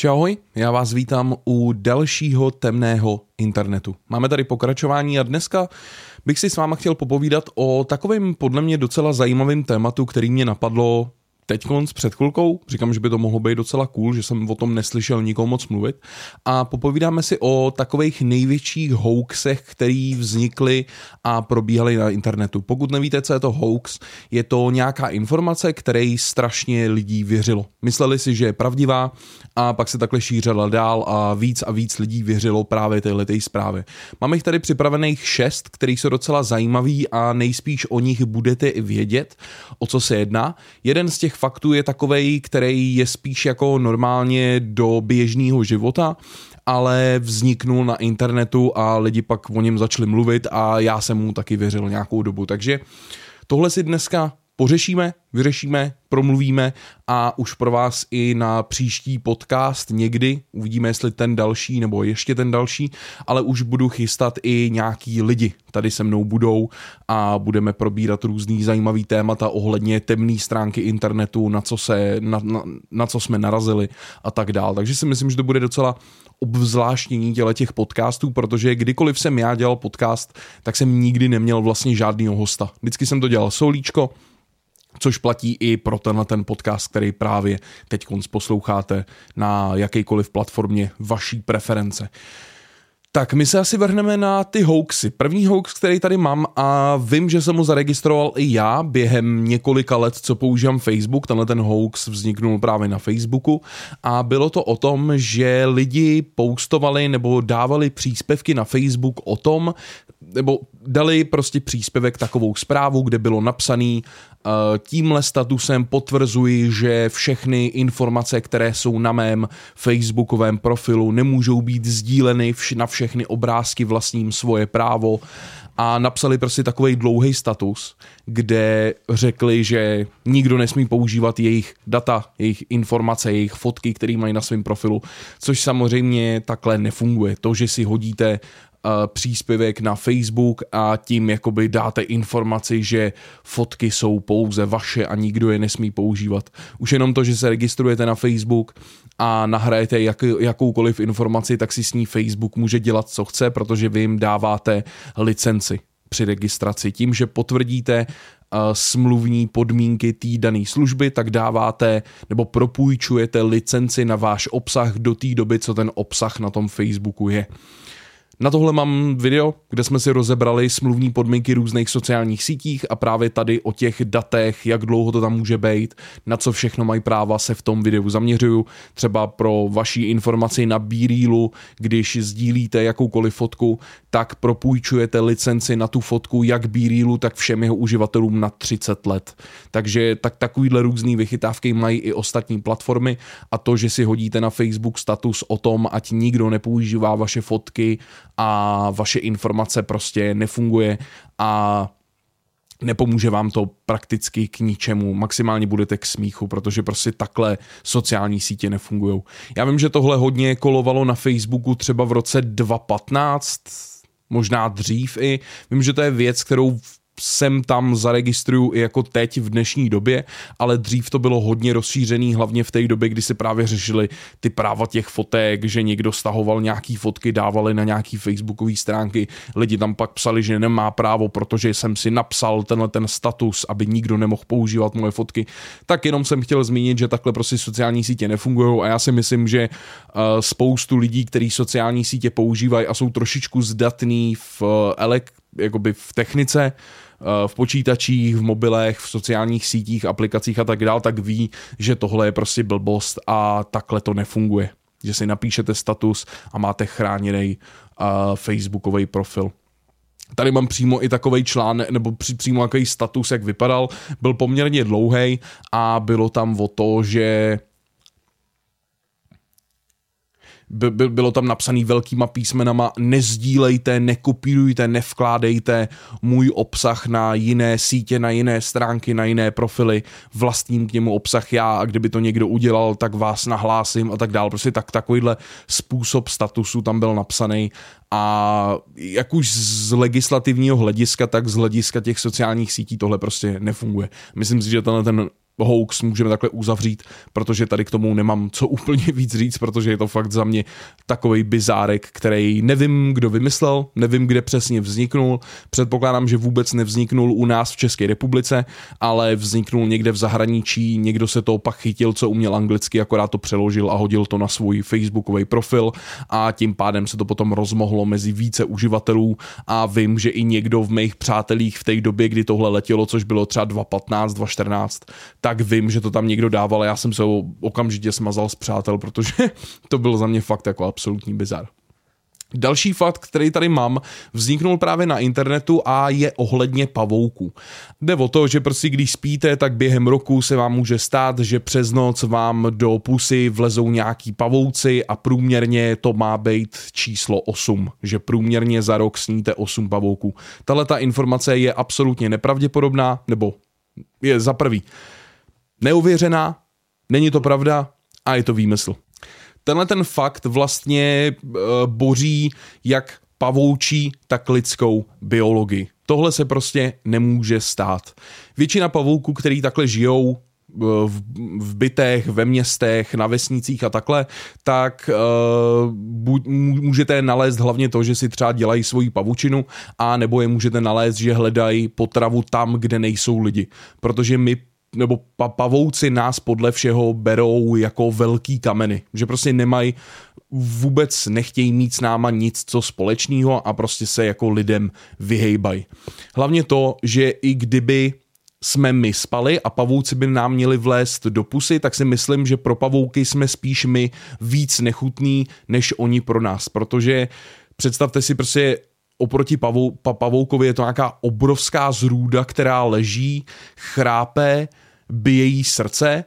Čau, já vás vítám u dalšího temného internetu. Máme tady pokračování a dneska bych si s váma chtěl popovídat o takovém podle mě docela zajímavém tématu, který mě napadlo teď s před chvilkou, říkám, že by to mohlo být docela cool, že jsem o tom neslyšel nikomu moc mluvit a popovídáme si o takových největších hoaxech, který vznikly a probíhaly na internetu. Pokud nevíte, co je to hoax, je to nějaká informace, které strašně lidí věřilo. Mysleli si, že je pravdivá a pak se takhle šířila dál a víc a víc lidí věřilo právě téhle zprávy. Máme jich tady připravených šest, který jsou docela zajímavý a nejspíš o nich budete i vědět, o co se jedná. Jeden z těch faktů je takovej, který je spíš jako normálně do běžného života, ale vzniknul na internetu a lidi pak o něm začali mluvit a já jsem mu taky věřil nějakou dobu. Takže tohle si dneska pořešíme, vyřešíme, promluvíme a už pro vás i na příští podcast někdy, uvidíme jestli ten další nebo ještě ten další, ale už budu chystat i nějaký lidi, tady se mnou budou a budeme probírat různý zajímavý témata ohledně temné stránky internetu, na co, se, na, na, na co jsme narazili a tak dál. Takže si myslím, že to bude docela obzvláštnění těle těch podcastů, protože kdykoliv jsem já dělal podcast, tak jsem nikdy neměl vlastně žádného hosta. Vždycky jsem to dělal solíčko, což platí i pro tenhle ten podcast, který právě teď posloucháte na jakýkoliv platformě vaší preference. Tak my se asi vrhneme na ty hoaxy. První hoax, který tady mám a vím, že jsem ho zaregistroval i já během několika let, co používám Facebook. Tenhle ten hoax vzniknul právě na Facebooku a bylo to o tom, že lidi postovali nebo dávali příspěvky na Facebook o tom, nebo dali prostě příspěvek takovou zprávu, kde bylo napsaný uh, tímhle statusem potvrzuji, že všechny informace, které jsou na mém facebookovém profilu, nemůžou být sdíleny na všechny obrázky vlastním svoje právo a napsali prostě takový dlouhý status, kde řekli, že nikdo nesmí používat jejich data, jejich informace, jejich fotky, které mají na svém profilu, což samozřejmě takhle nefunguje. To, že si hodíte příspěvek na Facebook a tím jakoby dáte informaci, že fotky jsou pouze vaše a nikdo je nesmí používat. Už jenom to, že se registrujete na Facebook a nahrajete jak, jakoukoliv informaci, tak si s ní Facebook může dělat, co chce, protože vy jim dáváte licenci při registraci. Tím, že potvrdíte uh, smluvní podmínky té dané služby, tak dáváte nebo propůjčujete licenci na váš obsah do té doby, co ten obsah na tom Facebooku je. Na tohle mám video, kde jsme si rozebrali smluvní podmínky různých sociálních sítích a právě tady o těch datech, jak dlouho to tam může být, na co všechno mají práva, se v tom videu zaměřuju. Třeba pro vaší informaci na BeRealu, když sdílíte jakoukoliv fotku, tak propůjčujete licenci na tu fotku jak BeRealu, tak všem jeho uživatelům na 30 let. Takže tak takovýhle různý vychytávky mají i ostatní platformy a to, že si hodíte na Facebook status o tom, ať nikdo nepoužívá vaše fotky a vaše informace prostě nefunguje a nepomůže vám to prakticky k ničemu, maximálně budete k smíchu, protože prostě takhle sociální sítě nefungují. Já vím, že tohle hodně kolovalo na Facebooku třeba v roce 2015, možná dřív i. Vím, že to je věc, kterou sem tam zaregistruju i jako teď v dnešní době, ale dřív to bylo hodně rozšířený, hlavně v té době, kdy se právě řešili ty práva těch fotek, že někdo stahoval nějaký fotky, dávali na nějaký facebookové stránky, lidi tam pak psali, že nemá právo, protože jsem si napsal tenhle ten status, aby nikdo nemohl používat moje fotky, tak jenom jsem chtěl zmínit, že takhle prostě sociální sítě nefungují a já si myslím, že uh, spoustu lidí, kteří sociální sítě používají a jsou trošičku zdatní v uh, elek, jakoby v technice, v počítačích, v mobilech, v sociálních sítích, aplikacích a tak dál, tak ví, že tohle je prostě blbost a takhle to nefunguje. Že si napíšete status a máte chráněný uh, facebookový profil. Tady mám přímo i takový článek, nebo při, přímo takový status, jak vypadal. Byl poměrně dlouhý a bylo tam o to, že by, by, bylo tam napsaný velkýma písmenama nezdílejte, nekopírujte, nevkládejte můj obsah na jiné sítě, na jiné stránky, na jiné profily, vlastním k němu obsah já a kdyby to někdo udělal, tak vás nahlásím a tak dál. Prostě tak takovýhle způsob statusu tam byl napsaný a jak už z legislativního hlediska, tak z hlediska těch sociálních sítí tohle prostě nefunguje. Myslím si, že tenhle ten hoax můžeme takhle uzavřít, protože tady k tomu nemám co úplně víc říct, protože je to fakt za mě takový bizárek, který nevím, kdo vymyslel, nevím, kde přesně vzniknul. Předpokládám, že vůbec nevzniknul u nás v České republice, ale vzniknul někde v zahraničí, někdo se to pak chytil, co uměl anglicky, akorát to přeložil a hodil to na svůj facebookový profil. A tím pádem se to potom rozmohlo mezi více uživatelů. A vím, že i někdo v mých přátelích v té době, kdy tohle letělo, což bylo třeba 2015, 2014, tak vím, že to tam někdo dával já jsem se ho okamžitě smazal z přátel, protože to byl za mě fakt jako absolutní bizar. Další fakt, který tady mám, vzniknul právě na internetu a je ohledně pavouků. Jde o to, že prostě když spíte, tak během roku se vám může stát, že přes noc vám do pusy vlezou nějaký pavouci a průměrně to má být číslo 8, že průměrně za rok sníte 8 pavouků. Tahle ta informace je absolutně nepravděpodobná, nebo je za prvý neuvěřená, není to pravda a je to výmysl. Tenhle ten fakt vlastně uh, boří jak pavoučí, tak lidskou biologii. Tohle se prostě nemůže stát. Většina pavouků, který takhle žijou, eh, v, v bytech, ve městech, na vesnicích a takhle, tak uh, bu, můžete nalézt hlavně to, že si třeba dělají svoji pavučinu a nebo je můžete nalézt, že hledají potravu tam, kde nejsou lidi. Protože my nebo pa, pavouci nás podle všeho berou jako velký kameny, že prostě nemají, vůbec nechtějí mít s náma nic co společného a prostě se jako lidem vyhejbají. Hlavně to, že i kdyby jsme my spali a pavouci by nám měli vlézt do pusy, tak si myslím, že pro pavouky jsme spíš my víc nechutní, než oni pro nás, protože představte si prostě oproti pavou, pa, pavoukovi je to nějaká obrovská zrůda, která leží, chrápe, bije jí srdce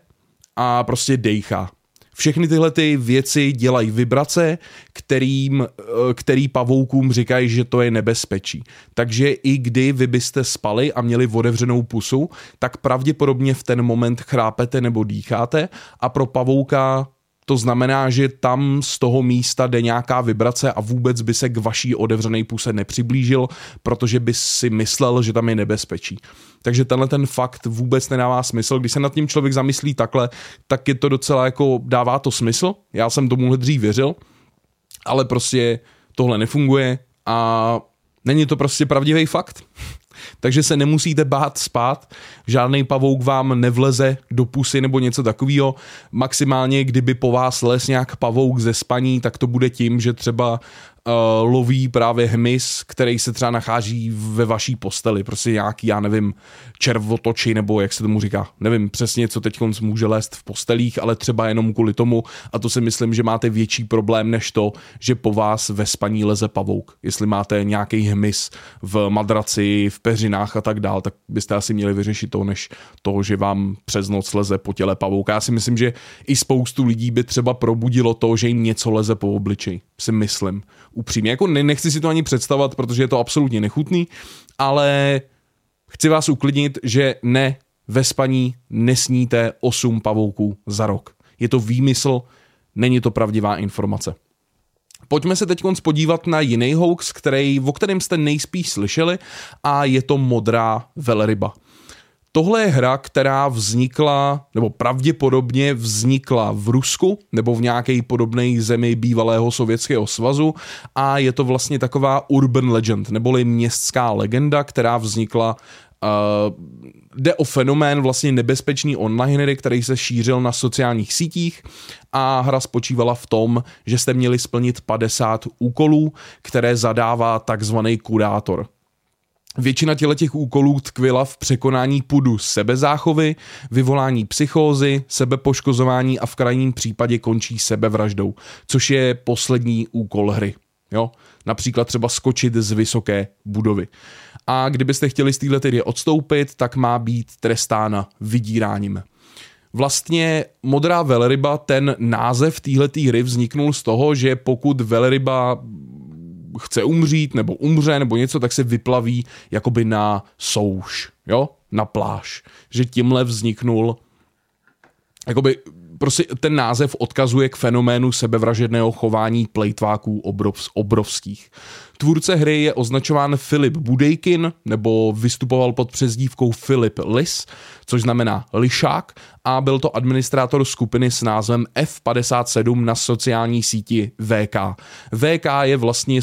a prostě dejchá. Všechny tyhle ty věci dělají vibrace, kterým, eh, který pavoukům říkají, že to je nebezpečí. Takže i kdy vy byste spali a měli otevřenou pusu, tak pravděpodobně v ten moment chrápete nebo dýcháte a pro pavouka to znamená, že tam z toho místa jde nějaká vibrace a vůbec by se k vaší otevřené puse nepřiblížil, protože by si myslel, že tam je nebezpečí. Takže tenhle ten fakt vůbec nedává smysl. Když se nad tím člověk zamyslí takhle, tak je to docela jako, dává to smysl. Já jsem tomuhle dřív věřil, ale prostě tohle nefunguje a není to prostě pravdivý fakt takže se nemusíte bát spát, žádný pavouk vám nevleze do pusy nebo něco takového. Maximálně, kdyby po vás les nějak pavouk ze spaní, tak to bude tím, že třeba uh, loví právě hmyz, který se třeba nachází ve vaší posteli, prostě nějaký, já nevím, červotoči, nebo jak se tomu říká, nevím přesně, co teď může lézt v postelích, ale třeba jenom kvůli tomu, a to si myslím, že máte větší problém než to, že po vás ve spaní leze pavouk. Jestli máte nějaký hmyz v madraci, v peřinách a tak dál, tak byste asi měli vyřešit to, než to, že vám přes noc leze po těle pavouk. Já si myslím, že i spoustu lidí by třeba probudilo to, že jim něco leze po obličeji. Si myslím upřímně. Jako nechci si to ani představovat, protože je to absolutně nechutný, ale chci vás uklidnit, že ne, ve spaní nesníte 8 pavouků za rok. Je to výmysl, není to pravdivá informace. Pojďme se teď podívat na jiný hoax, který, o kterém jste nejspíš slyšeli a je to modrá velryba. Tohle je hra, která vznikla, nebo pravděpodobně vznikla v Rusku, nebo v nějaké podobné zemi bývalého Sovětského svazu a je to vlastně taková urban legend, neboli městská legenda, která vznikla Uh, jde o fenomén vlastně nebezpečný online hry, který se šířil na sociálních sítích a hra spočívala v tom, že jste měli splnit 50 úkolů, které zadává takzvaný kurátor. Většina těch úkolů tkvila v překonání pudu sebezáchovy, vyvolání psychózy, sebepoškozování a v krajním případě končí sebevraždou, což je poslední úkol hry. Jo? Například třeba skočit z vysoké budovy. A kdybyste chtěli z této hry odstoupit, tak má být trestána vydíráním. Vlastně modrá velryba, ten název téhleté hry vzniknul z toho, že pokud velryba chce umřít nebo umře nebo něco, tak se vyplaví jakoby na souš, jo, na pláž. Že tímhle vzniknul jakoby prostě ten název odkazuje k fenoménu sebevražedného chování plejtváků obrov, obrovských. Tvůrce hry je označován Filip Budejkin, nebo vystupoval pod přezdívkou Filip Lis, což znamená lišák, a byl to administrátor skupiny s názvem F57 na sociální síti VK. VK je vlastně,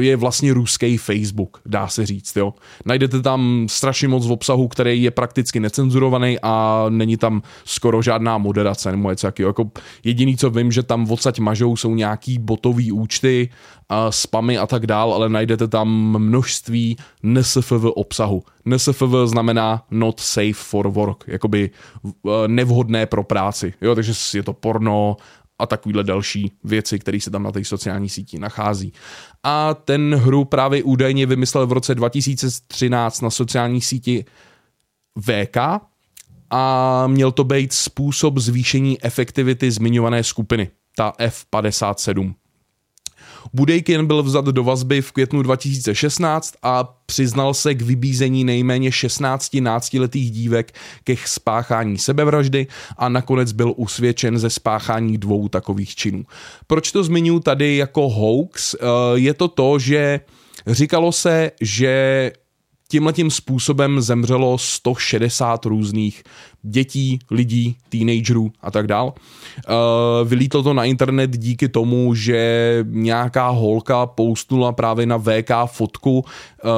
je vlastně ruský Facebook, dá se říct. Jo. Najdete tam strašně moc v obsahu, který je prakticky necenzurovaný a není tam skoro žádná moderace nebo. Jako jediný, co vím, že tam odsaď mažou, jsou nějaký botový účty, a spamy a tak dál, ale najdete tam množství NSFV obsahu. NSFV znamená not safe for work, jakoby eh, nevhodné pro práci. Jo, takže je to porno a takovýhle další věci, které se tam na té sociální síti nachází. A ten hru právě údajně vymyslel v roce 2013 na sociální síti VK a měl to být způsob zvýšení efektivity zmiňované skupiny, ta F57. Budejkin byl vzat do vazby v květnu 2016 a přiznal se k vybízení nejméně 16 náctiletých dívek ke spáchání sebevraždy a nakonec byl usvědčen ze spáchání dvou takových činů. Proč to zmiňuji tady jako hoax? Eh, je to to, že říkalo se, že tímhletím způsobem zemřelo 160 různých dětí, lidí, teenagerů a tak dál. Uh, vylítlo to na internet díky tomu, že nějaká holka postnula právě na VK fotku, uh,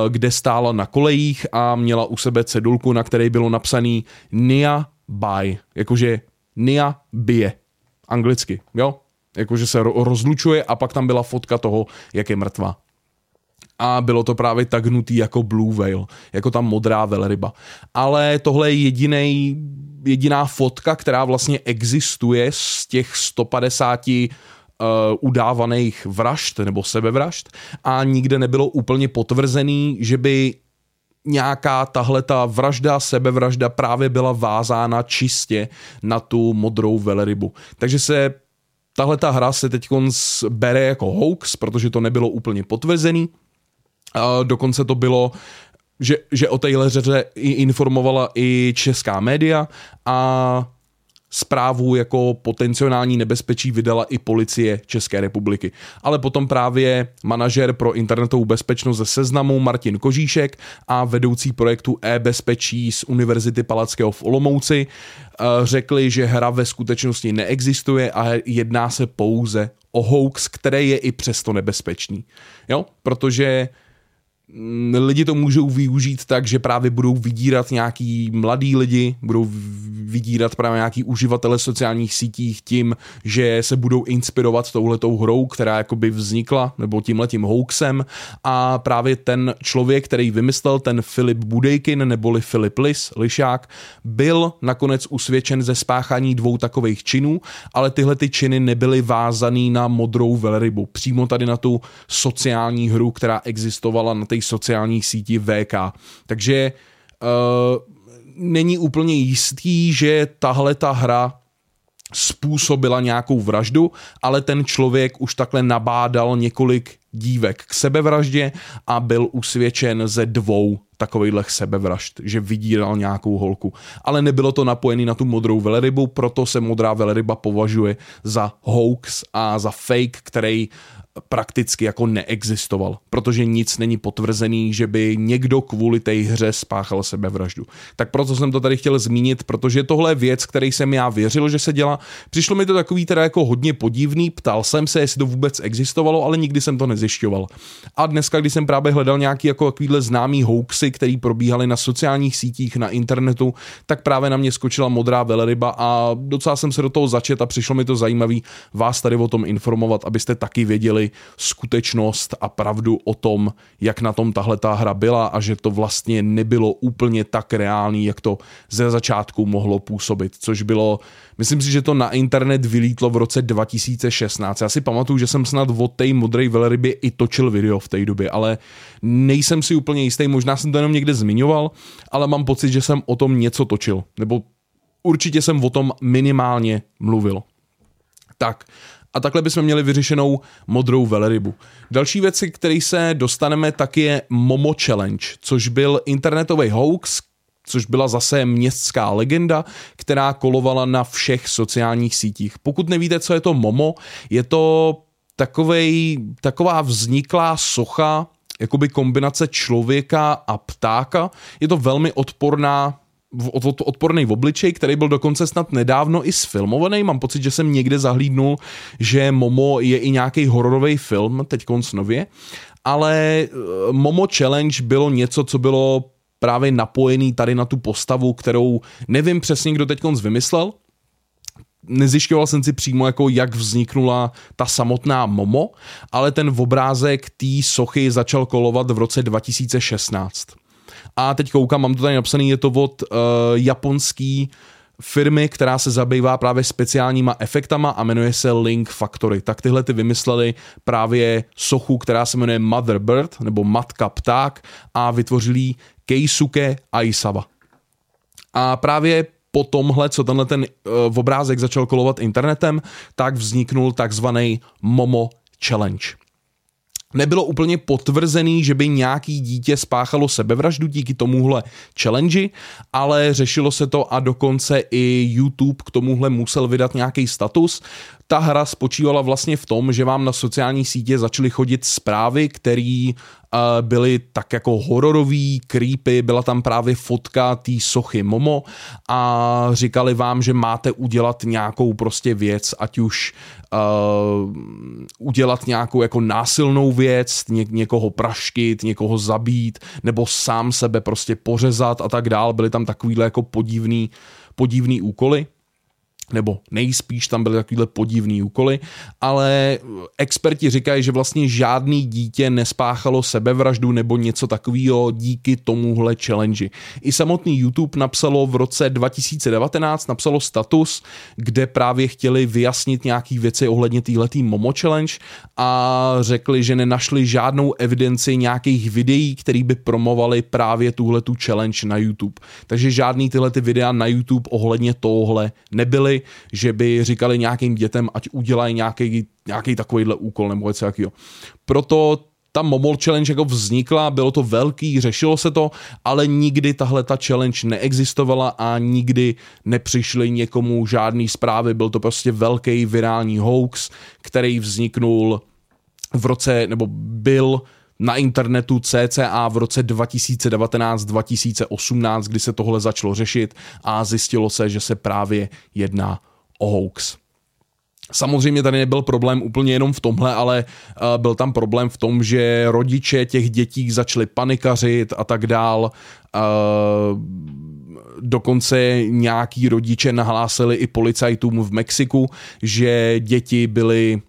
kde stála na kolejích a měla u sebe cedulku, na které bylo napsaný Nia by, jakože Nia bije, anglicky, jo? Jakože se rozlučuje a pak tam byla fotka toho, jak je mrtvá a bylo to právě tagnutý jako Blue Whale, jako ta modrá velryba. Ale tohle je jedinej, jediná fotka, která vlastně existuje z těch 150 uh, udávaných vražd nebo sebevražd a nikde nebylo úplně potvrzený, že by nějaká tahle ta vražda, sebevražda právě byla vázána čistě na tu modrou velrybu. Takže se tahle ta hra se teď bere jako hoax, protože to nebylo úplně potvrzený Dokonce to bylo že, že o téhle řeře informovala i česká média a zprávu jako potenciální nebezpečí vydala i policie České republiky. Ale potom právě manažer pro internetovou bezpečnost ze seznamu Martin Kožíšek a vedoucí projektu e-bezpečí z Univerzity Palackého v Olomouci eh, řekli, že hra ve skutečnosti neexistuje a jedná se pouze o hoax, který je i přesto nebezpečný. Jo? Protože lidi to můžou využít tak, že právě budou vydírat nějaký mladý lidi, budou vydírat právě nějaký uživatele sociálních sítích tím, že se budou inspirovat touhletou hrou, která jakoby vznikla, nebo tímhletím hoaxem. A právě ten člověk, který vymyslel ten Filip Budejkin, neboli Filip Lis, Lišák, byl nakonec usvědčen ze spáchání dvou takových činů, ale tyhle ty činy nebyly vázaný na modrou velrybu, přímo tady na tu sociální hru, která existovala na té sociální síti VK. Takže uh, není úplně jistý, že tahle ta hra způsobila nějakou vraždu, ale ten člověk už takhle nabádal několik dívek k sebevraždě a byl usvědčen ze dvou takovýchhle sebevražd, že vydíral nějakou holku. Ale nebylo to napojené na tu modrou velrybu, proto se modrá velryba považuje za hoax a za fake, který prakticky jako neexistoval, protože nic není potvrzený, že by někdo kvůli té hře spáchal sebevraždu. Tak proto jsem to tady chtěl zmínit, protože tohle je věc, který jsem já věřil, že se dělá. Přišlo mi to takový teda jako hodně podivný, ptal jsem se, jestli to vůbec existovalo, ale nikdy jsem to nezjišťoval. A dneska, když jsem právě hledal nějaký jako takovýhle známý hoaxy, který probíhaly na sociálních sítích, na internetu, tak právě na mě skočila modrá velryba a docela jsem se do toho začet a přišlo mi to zajímavý vás tady o tom informovat, abyste taky věděli, věděli skutečnost a pravdu o tom, jak na tom tahle ta hra byla a že to vlastně nebylo úplně tak reálný, jak to ze začátku mohlo působit, což bylo, myslím si, že to na internet vylítlo v roce 2016. Já si pamatuju, že jsem snad od té modré velrybě i točil video v té době, ale nejsem si úplně jistý, možná jsem to jenom někde zmiňoval, ale mám pocit, že jsem o tom něco točil, nebo určitě jsem o tom minimálně mluvil. Tak, a takhle bychom měli vyřešenou modrou velrybu. Další věci, který se dostaneme, tak je Momo Challenge, což byl internetový hoax, což byla zase městská legenda, která kolovala na všech sociálních sítích. Pokud nevíte, co je to Momo, je to takovej, taková vzniklá socha, jakoby kombinace člověka a ptáka. Je to velmi odporná od, odporný v obličej, který byl dokonce snad nedávno i sfilmovaný. Mám pocit, že jsem někde zahlídnul, že Momo je i nějaký hororový film, teď nově. Ale eh, Momo Challenge bylo něco, co bylo právě napojený tady na tu postavu, kterou nevím přesně, kdo teď vymyslel, nezjišťoval jsem si přímo, jako jak vzniknula ta samotná Momo, ale ten obrázek té sochy začal kolovat v roce 2016. A teď koukám, mám to tady napsaný, je to od uh, japonský firmy, která se zabývá právě speciálníma efektama a jmenuje se Link Factory. Tak tyhle ty vymysleli právě sochu, která se jmenuje Mother Bird, nebo Matka pták a vytvořili Keisuke Aisawa. A právě po tomhle, co tenhle ten uh, obrázek začal kolovat internetem, tak vzniknul takzvaný Momo Challenge. Nebylo úplně potvrzený, že by nějaký dítě spáchalo sebevraždu díky tomuhle challenge, ale řešilo se to a dokonce i YouTube k tomuhle musel vydat nějaký status, ta hra spočívala vlastně v tom, že vám na sociální sítě začaly chodit zprávy, které byly tak jako hororový, creepy, byla tam právě fotka té sochy Momo a říkali vám, že máte udělat nějakou prostě věc, ať už uh, udělat nějakou jako násilnou věc, ně, někoho praštit, někoho zabít, nebo sám sebe prostě pořezat a tak dál. Byly tam takovýhle jako podivný, podivný úkoly nebo nejspíš tam byly takovýhle podivný úkoly, ale experti říkají, že vlastně žádný dítě nespáchalo sebevraždu nebo něco takového díky tomuhle challenge. I samotný YouTube napsalo v roce 2019, napsalo status, kde právě chtěli vyjasnit nějaký věci ohledně téhletý Momo Challenge a řekli, že nenašli žádnou evidenci nějakých videí, které by promovali právě tuhletu challenge na YouTube. Takže žádný tyhle ty videa na YouTube ohledně tohle nebyly že by říkali nějakým dětem, ať udělají nějaký, nějaký takovýhle úkol nebo něco jakýho. Proto ta Momol Challenge jako vznikla, bylo to velký, řešilo se to, ale nikdy tahle ta challenge neexistovala a nikdy nepřišly někomu žádný zprávy, byl to prostě velký virální hoax, který vzniknul v roce, nebo byl na internetu CCA v roce 2019-2018, kdy se tohle začalo řešit a zjistilo se, že se právě jedná o hoax. Samozřejmě tady nebyl problém úplně jenom v tomhle, ale uh, byl tam problém v tom, že rodiče těch dětí začali panikařit a tak dál. Uh, dokonce nějaký rodiče nahlásili i policajtům v Mexiku, že děti byly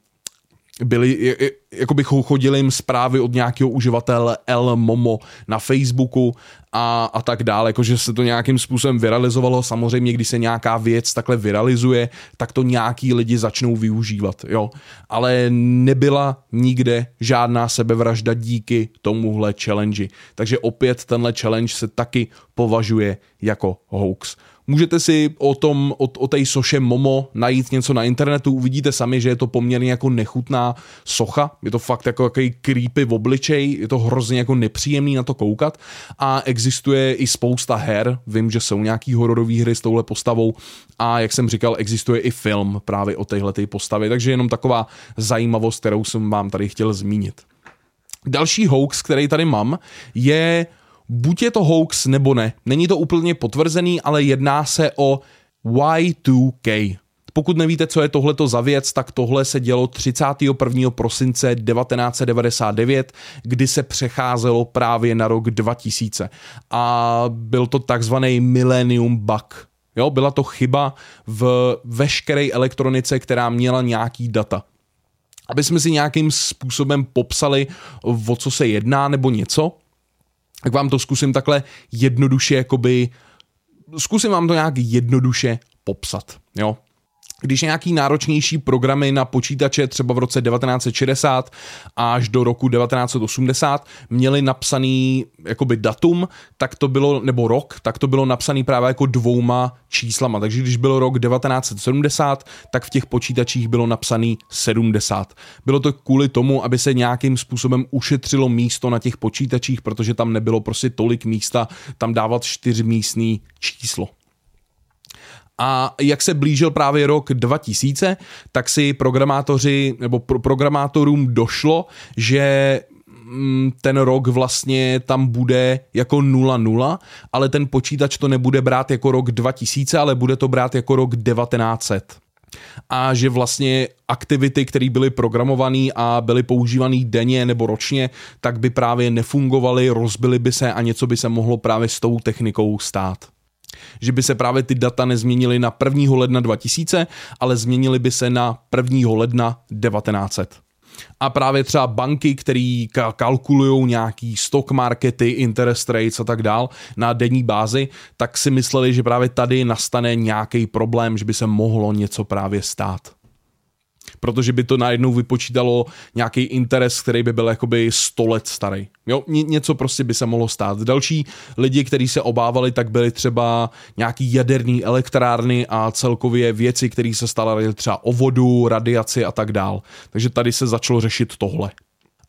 byly, jako bych chodili jim zprávy od nějakého uživatele El Momo na Facebooku a, a tak dále, jakože se to nějakým způsobem viralizovalo, samozřejmě když se nějaká věc takhle viralizuje, tak to nějaký lidi začnou využívat, jo, ale nebyla nikde žádná sebevražda díky tomuhle challenge, takže opět tenhle challenge se taky považuje jako hoax. Můžete si o tom, o, o té soše Momo najít něco na internetu, uvidíte sami, že je to poměrně jako nechutná socha, je to fakt jako jaký creepy v obličej, je to hrozně jako nepříjemný na to koukat. A existuje i spousta her, vím, že jsou nějaký hororové hry s touhle postavou a jak jsem říkal, existuje i film právě o téhle postavě, takže jenom taková zajímavost, kterou jsem vám tady chtěl zmínit. Další hoax, který tady mám, je Buď je to hoax nebo ne. Není to úplně potvrzený, ale jedná se o Y2K. Pokud nevíte, co je tohleto za věc, tak tohle se dělo 31. prosince 1999, kdy se přecházelo právě na rok 2000. A byl to takzvaný Millennium Bug. Jo, byla to chyba v veškeré elektronice, která měla nějaký data. Aby jsme si nějakým způsobem popsali, o co se jedná nebo něco, tak vám to zkusím takhle jednoduše, jakoby, zkusím vám to nějak jednoduše popsat, jo. Když nějaký náročnější programy na počítače třeba v roce 1960 až do roku 1980 měli napsaný jakoby datum, tak to bylo, nebo rok, tak to bylo napsaný právě jako dvouma číslama. Takže když byl rok 1970, tak v těch počítačích bylo napsaný 70. Bylo to kvůli tomu, aby se nějakým způsobem ušetřilo místo na těch počítačích, protože tam nebylo prostě tolik místa tam dávat čtyřmístný číslo. A jak se blížil právě rok 2000, tak si programátoři nebo pro programátorům došlo, že mm, ten rok vlastně tam bude jako 0,0, ale ten počítač to nebude brát jako rok 2000, ale bude to brát jako rok 1900 a že vlastně aktivity, které byly programované a byly používané denně nebo ročně, tak by právě nefungovaly, rozbily by se a něco by se mohlo právě s tou technikou stát že by se právě ty data nezměnily na 1. ledna 2000, ale změnily by se na 1. ledna 1900 a právě třeba banky, které kalkulují nějaký stock markety, interest rates a tak dál na denní bázi, tak si mysleli, že právě tady nastane nějaký problém, že by se mohlo něco právě stát protože by to najednou vypočítalo nějaký interes, který by byl jakoby 100 let starý. Jo, Ně, něco prostě by se mohlo stát. Další lidi, kteří se obávali, tak byly třeba nějaký jaderný elektrárny a celkově věci, které se staraly třeba o vodu, radiaci a tak dál. Takže tady se začalo řešit tohle.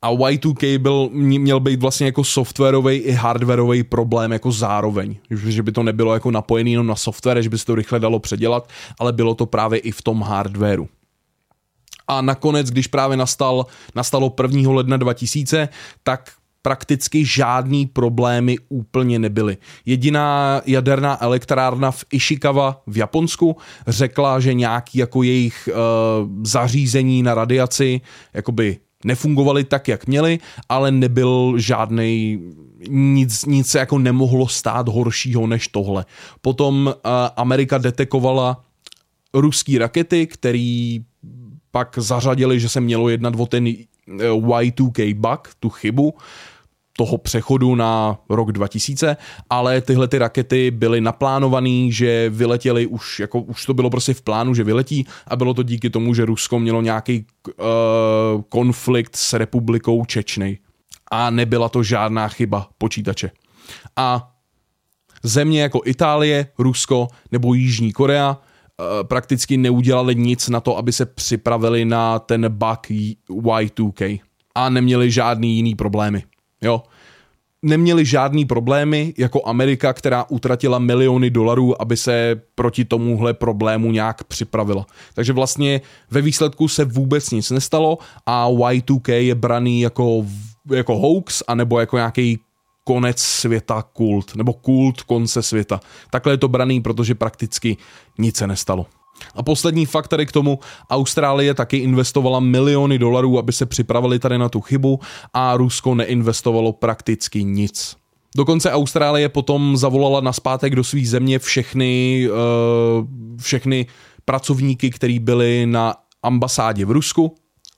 A Y2K byl, měl být vlastně jako softwarový i hardwarový problém jako zároveň. Že by to nebylo jako napojené jenom na software, že by se to rychle dalo předělat, ale bylo to právě i v tom hardwareu. A nakonec, když právě nastal, nastalo 1. ledna 2000, tak prakticky žádný problémy úplně nebyly. Jediná jaderná elektrárna v Ishikawa v Japonsku řekla, že nějaký jako jejich uh, zařízení na radiaci jakoby nefungovaly tak, jak měly, ale nebyl žádný nic, nic se jako nemohlo stát horšího než tohle. Potom uh, Amerika detekovala ruský rakety, který pak zařadili, že se mělo jednat o ten eh, Y2K bug, tu chybu, toho přechodu na rok 2000, ale tyhle ty rakety byly naplánované, že vyletěly už, jako už to bylo prostě v plánu, že vyletí a bylo to díky tomu, že Rusko mělo nějaký uh, konflikt s republikou Čečny a nebyla to žádná chyba počítače. A země jako Itálie, Rusko nebo Jižní Korea prakticky neudělali nic na to, aby se připravili na ten bug Y2K a neměli žádný jiný problémy. Jo, neměli žádný problémy jako Amerika, která utratila miliony dolarů, aby se proti tomuhle problému nějak připravila. Takže vlastně ve výsledku se vůbec nic nestalo a Y2K je braný jako, jako hoax anebo jako nějaký konec světa kult, nebo kult konce světa. Takhle je to braný, protože prakticky nic se nestalo. A poslední fakt tady k tomu, Austrálie taky investovala miliony dolarů, aby se připravili tady na tu chybu a Rusko neinvestovalo prakticky nic. Dokonce Austrálie potom zavolala naspátek do své země všechny, uh, všechny pracovníky, kteří byli na ambasádě v Rusku,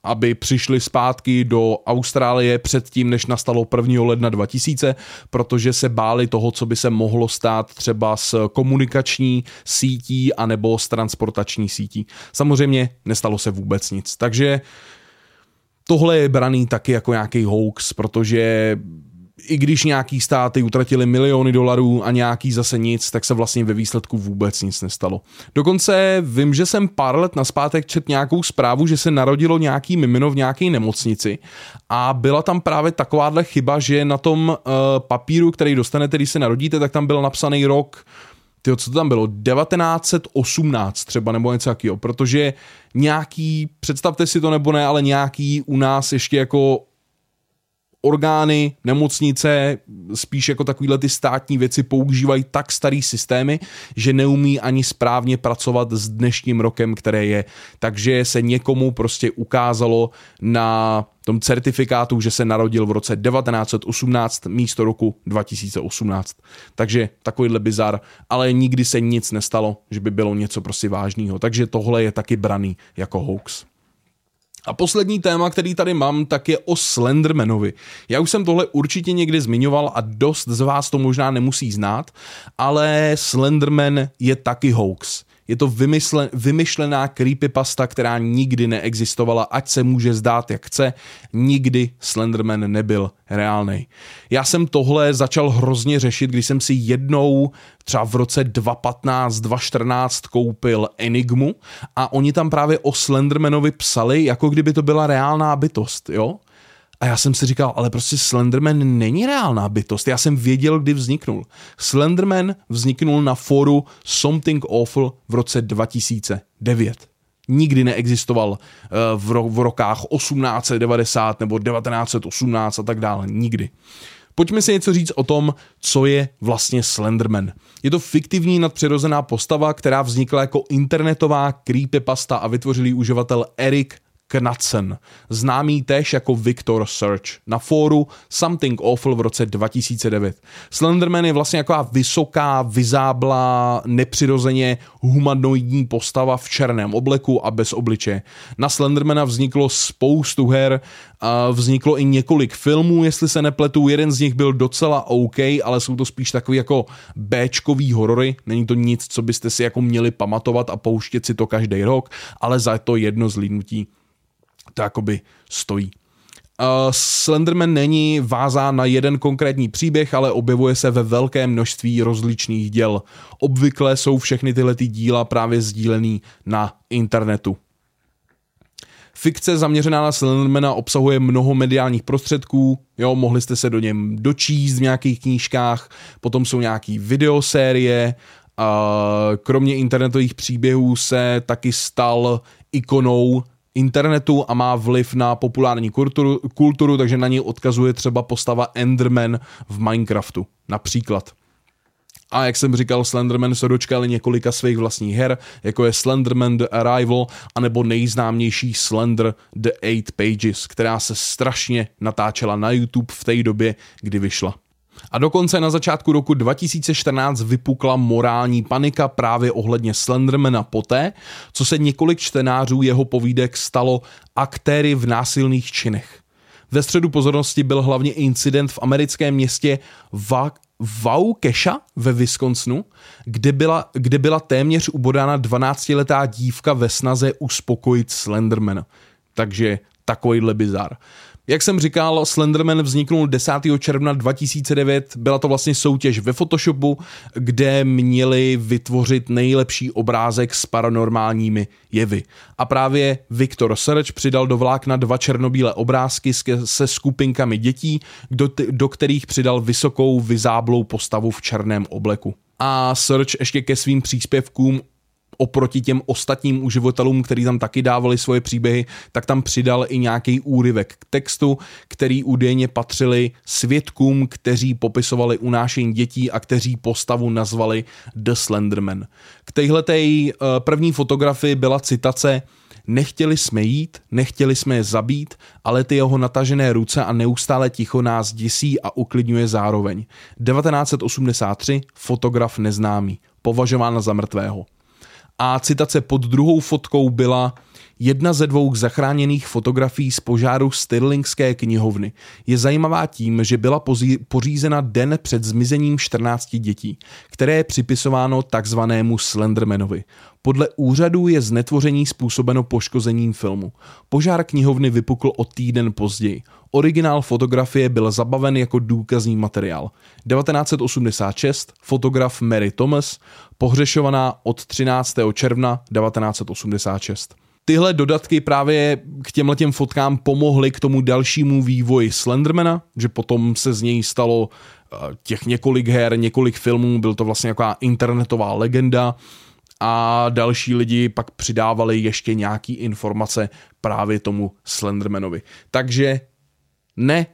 aby přišli zpátky do Austrálie předtím, než nastalo 1. ledna 2000, protože se báli toho, co by se mohlo stát třeba s komunikační sítí anebo s transportační sítí. Samozřejmě nestalo se vůbec nic. Takže tohle je braný taky jako nějaký hoax, protože i když nějaký státy utratili miliony dolarů a nějaký zase nic, tak se vlastně ve výsledku vůbec nic nestalo. Dokonce vím, že jsem pár let naspátek čet nějakou zprávu, že se narodilo nějaký mimino v nějaké nemocnici a byla tam právě takováhle chyba, že na tom uh, papíru, který dostanete, když se narodíte, tak tam byl napsaný rok Tyjo, co to tam bylo? 1918 třeba, nebo něco takového, protože nějaký, představte si to nebo ne, ale nějaký u nás ještě jako orgány, nemocnice, spíš jako takovýhle ty státní věci používají tak starý systémy, že neumí ani správně pracovat s dnešním rokem, které je. Takže se někomu prostě ukázalo na tom certifikátu, že se narodil v roce 1918 místo roku 2018. Takže takovýhle bizar, ale nikdy se nic nestalo, že by bylo něco prostě vážného. Takže tohle je taky braný jako hoax. A poslední téma, který tady mám, tak je o Slendermanovi. Já už jsem tohle určitě někdy zmiňoval a dost z vás to možná nemusí znát, ale Slenderman je taky hoax. Je to vymysle, vymyšlená creepypasta, která nikdy neexistovala, ať se může zdát jak chce, nikdy Slenderman nebyl reálný. Já jsem tohle začal hrozně řešit, když jsem si jednou třeba v roce 2015, 2014 koupil Enigmu a oni tam právě o Slendermanovi psali, jako kdyby to byla reálná bytost, jo? A já jsem si říkal, ale prostě Slenderman není reálná bytost. Já jsem věděl, kdy vzniknul. Slenderman vzniknul na fóru Something Awful v roce 2009. Nikdy neexistoval eh, v, ro- v rokách 1890 nebo 1918 a tak dále. Nikdy. Pojďme si něco říct o tom, co je vlastně Slenderman. Je to fiktivní nadpřirozená postava, která vznikla jako internetová creepypasta a vytvořil ji uživatel Eric Knudsen, známý též jako Victor Search, na fóru Something Awful v roce 2009. Slenderman je vlastně jako vysoká, vyzáblá, nepřirozeně humanoidní postava v černém obleku a bez obliče. Na Slendermana vzniklo spoustu her, vzniklo i několik filmů, jestli se nepletu, jeden z nich byl docela OK, ale jsou to spíš takový jako Bčkový horory, není to nic, co byste si jako měli pamatovat a pouštět si to každý rok, ale za to jedno zlídnutí to jakoby stojí. Uh, Slenderman není vázán na jeden konkrétní příběh, ale objevuje se ve velké množství rozličných děl. Obvykle jsou všechny tyhle ty díla právě sdílený na internetu. Fikce zaměřená na Slendermana obsahuje mnoho mediálních prostředků, jo, mohli jste se do něm dočíst v nějakých knížkách, potom jsou nějaký videosérie, kromě internetových příběhů se taky stal ikonou internetu a má vliv na populární kulturu, kulturu takže na něj odkazuje třeba postava Enderman v Minecraftu, například. A jak jsem říkal, Slenderman se dočkal několika svých vlastních her, jako je Slenderman The Arrival, anebo nejznámější Slender The Eight Pages, která se strašně natáčela na YouTube v té době, kdy vyšla. A dokonce na začátku roku 2014 vypukla morální panika právě ohledně Slendermana poté, co se několik čtenářů jeho povídek stalo aktéry v násilných činech. Ve středu pozornosti byl hlavně incident v americkém městě Va- Waukesha ve Wisconsinu, kde byla, kde byla téměř ubodána 12-letá dívka ve snaze uspokojit Slendermana. Takže takovýhle bizar. Jak jsem říkal, Slenderman vzniknul 10. června 2009, byla to vlastně soutěž ve Photoshopu, kde měli vytvořit nejlepší obrázek s paranormálními jevy. A právě Victor Search přidal do vlákna dva černobílé obrázky se skupinkami dětí, do, do kterých přidal vysokou vyzáblou postavu v černém obleku. A Search ještě ke svým příspěvkům oproti těm ostatním uživatelům, kteří tam taky dávali svoje příběhy, tak tam přidal i nějaký úryvek k textu, který údajně patřili svědkům, kteří popisovali unášení dětí a kteří postavu nazvali The Slenderman. K téhletej uh, první fotografii byla citace Nechtěli jsme jít, nechtěli jsme je zabít, ale ty jeho natažené ruce a neustále ticho nás děsí a uklidňuje zároveň. 1983, fotograf neznámý, považován za mrtvého a citace pod druhou fotkou byla Jedna ze dvou zachráněných fotografií z požáru Stirlingské knihovny je zajímavá tím, že byla pořízena den před zmizením 14 dětí, které je připisováno takzvanému Slendermanovi. Podle úřadů je znetvoření způsobeno poškozením filmu. Požár knihovny vypukl o týden později. Originál fotografie byl zabaven jako důkazní materiál. 1986 fotograf Mary Thomas, pohřešovaná od 13. června 1986 tyhle dodatky právě k těmhle těm fotkám pomohly k tomu dalšímu vývoji Slendermana, že potom se z něj stalo eh, těch několik her, několik filmů, byl to vlastně nějaká internetová legenda a další lidi pak přidávali ještě nějaký informace právě tomu Slendermanovi. Takže ne,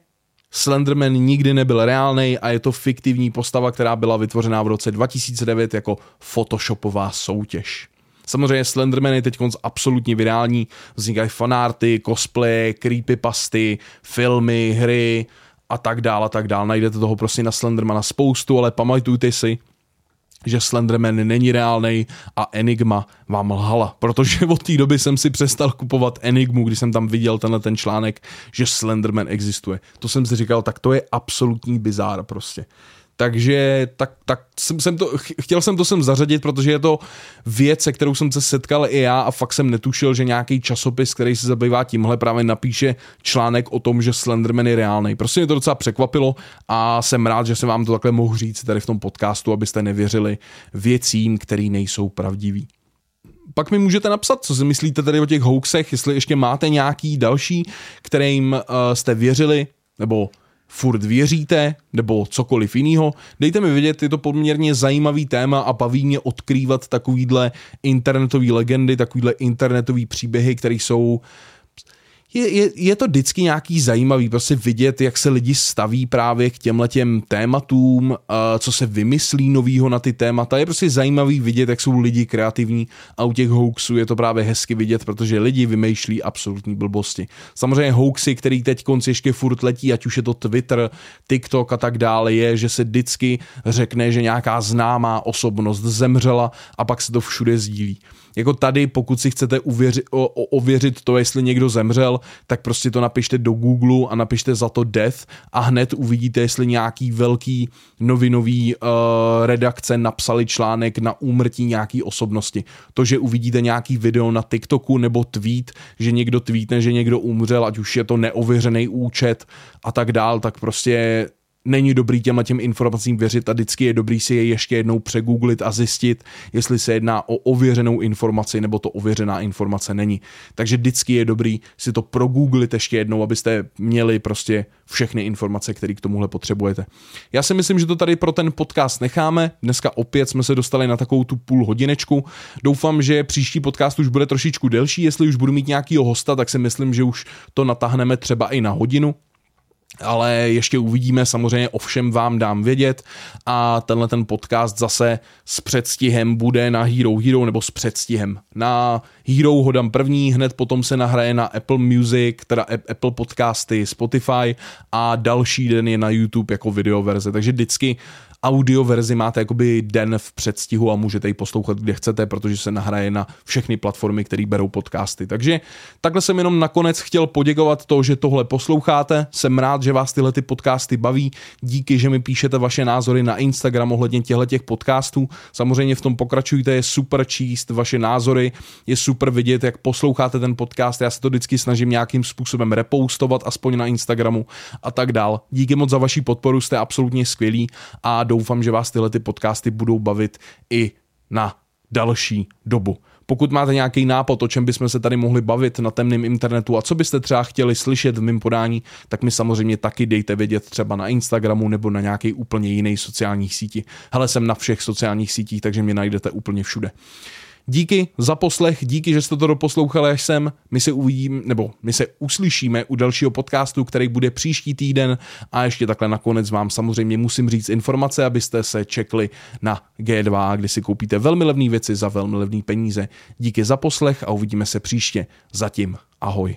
Slenderman nikdy nebyl reálný a je to fiktivní postava, která byla vytvořená v roce 2009 jako photoshopová soutěž. Samozřejmě Slenderman je teď absolutně virální, vznikají fanarty, cosplay, creepypasty, filmy, hry a tak dále, a tak dále. Najdete toho prostě na Slendermana spoustu, ale pamatujte si, že Slenderman není reálný a Enigma vám lhala, protože od té doby jsem si přestal kupovat Enigmu, když jsem tam viděl tenhle ten článek, že Slenderman existuje. To jsem si říkal, tak to je absolutní bizár prostě. Takže tak, tak jsem, jsem to, chtěl jsem to sem zařadit, protože je to věc, se kterou jsem se setkal i já a fakt jsem netušil, že nějaký časopis, který se zabývá tímhle, právě napíše článek o tom, že Slenderman je reálný. Prostě mě to docela překvapilo a jsem rád, že se vám to takhle mohu říct tady v tom podcastu, abyste nevěřili věcím, které nejsou pravdivý pak mi můžete napsat, co si myslíte tady o těch hoaxech, jestli ještě máte nějaký další, kterým uh, jste věřili, nebo furt věříte, nebo cokoliv jiného. Dejte mi vědět, je to poměrně zajímavý téma a baví mě odkrývat takovýhle internetové legendy, takovýhle internetové příběhy, které jsou je, je, je to vždycky nějaký zajímavý prostě vidět, jak se lidi staví právě k těmhle těm tématům, uh, co se vymyslí novýho na ty témata. Je prostě zajímavý vidět, jak jsou lidi kreativní a u těch hoaxů je to právě hezky vidět, protože lidi vymýšlí absolutní blbosti. Samozřejmě hoaxy, který teď konci ještě furt letí, ať už je to Twitter, TikTok a tak dále, je, že se vždycky řekne, že nějaká známá osobnost zemřela a pak se to všude sdílí. Jako tady, pokud si chcete uvěři, o, o, ověřit to, jestli někdo zemřel, tak prostě to napište do Google a napište za to death a hned uvidíte, jestli nějaký velký novinový uh, redakce napsali článek na úmrtí nějaký osobnosti. To, že uvidíte nějaký video na TikToku nebo tweet, že někdo tweetne, že někdo umřel, ať už je to neověřený účet a tak dál, tak prostě není dobrý těmhle těm informacím věřit a vždycky je dobrý si je ještě jednou přegooglit a zjistit, jestli se jedná o ověřenou informaci nebo to ověřená informace není. Takže vždycky je dobrý si to progooglit ještě jednou, abyste měli prostě všechny informace, které k tomuhle potřebujete. Já si myslím, že to tady pro ten podcast necháme. Dneska opět jsme se dostali na takovou tu půl hodinečku. Doufám, že příští podcast už bude trošičku delší. Jestli už budu mít nějakýho hosta, tak si myslím, že už to natáhneme třeba i na hodinu ale ještě uvidíme, samozřejmě o všem vám dám vědět a tenhle ten podcast zase s předstihem bude na Hero Hero nebo s předstihem. Na Hero ho dám první, hned potom se nahraje na Apple Music, teda Apple podcasty, Spotify a další den je na YouTube jako videoverze, takže vždycky audio verzi máte jakoby den v předstihu a můžete ji poslouchat, kde chcete, protože se nahraje na všechny platformy, které berou podcasty. Takže takhle jsem jenom nakonec chtěl poděkovat to, že tohle posloucháte. Jsem rád, že vás tyhle ty podcasty baví. Díky, že mi píšete vaše názory na Instagram ohledně těchto těch podcastů. Samozřejmě v tom pokračujte, je super číst vaše názory, je super vidět, jak posloucháte ten podcast. Já se to vždycky snažím nějakým způsobem repoustovat, aspoň na Instagramu a tak dál. Díky moc za vaši podporu, jste absolutně skvělí a doufám, že vás tyhle ty podcasty budou bavit i na další dobu. Pokud máte nějaký nápad, o čem bychom se tady mohli bavit na temném internetu a co byste třeba chtěli slyšet v mém podání, tak mi samozřejmě taky dejte vědět třeba na Instagramu nebo na nějaký úplně jiný sociálních síti. Hele, jsem na všech sociálních sítích, takže mě najdete úplně všude. Díky za poslech, díky, že jste to doposlouchali až sem. My se uvidíme, nebo my se uslyšíme u dalšího podcastu, který bude příští týden a ještě takhle nakonec vám samozřejmě musím říct informace, abyste se čekli na G2, kde si koupíte velmi levné věci za velmi levné peníze. Díky za poslech a uvidíme se příště. Zatím ahoj.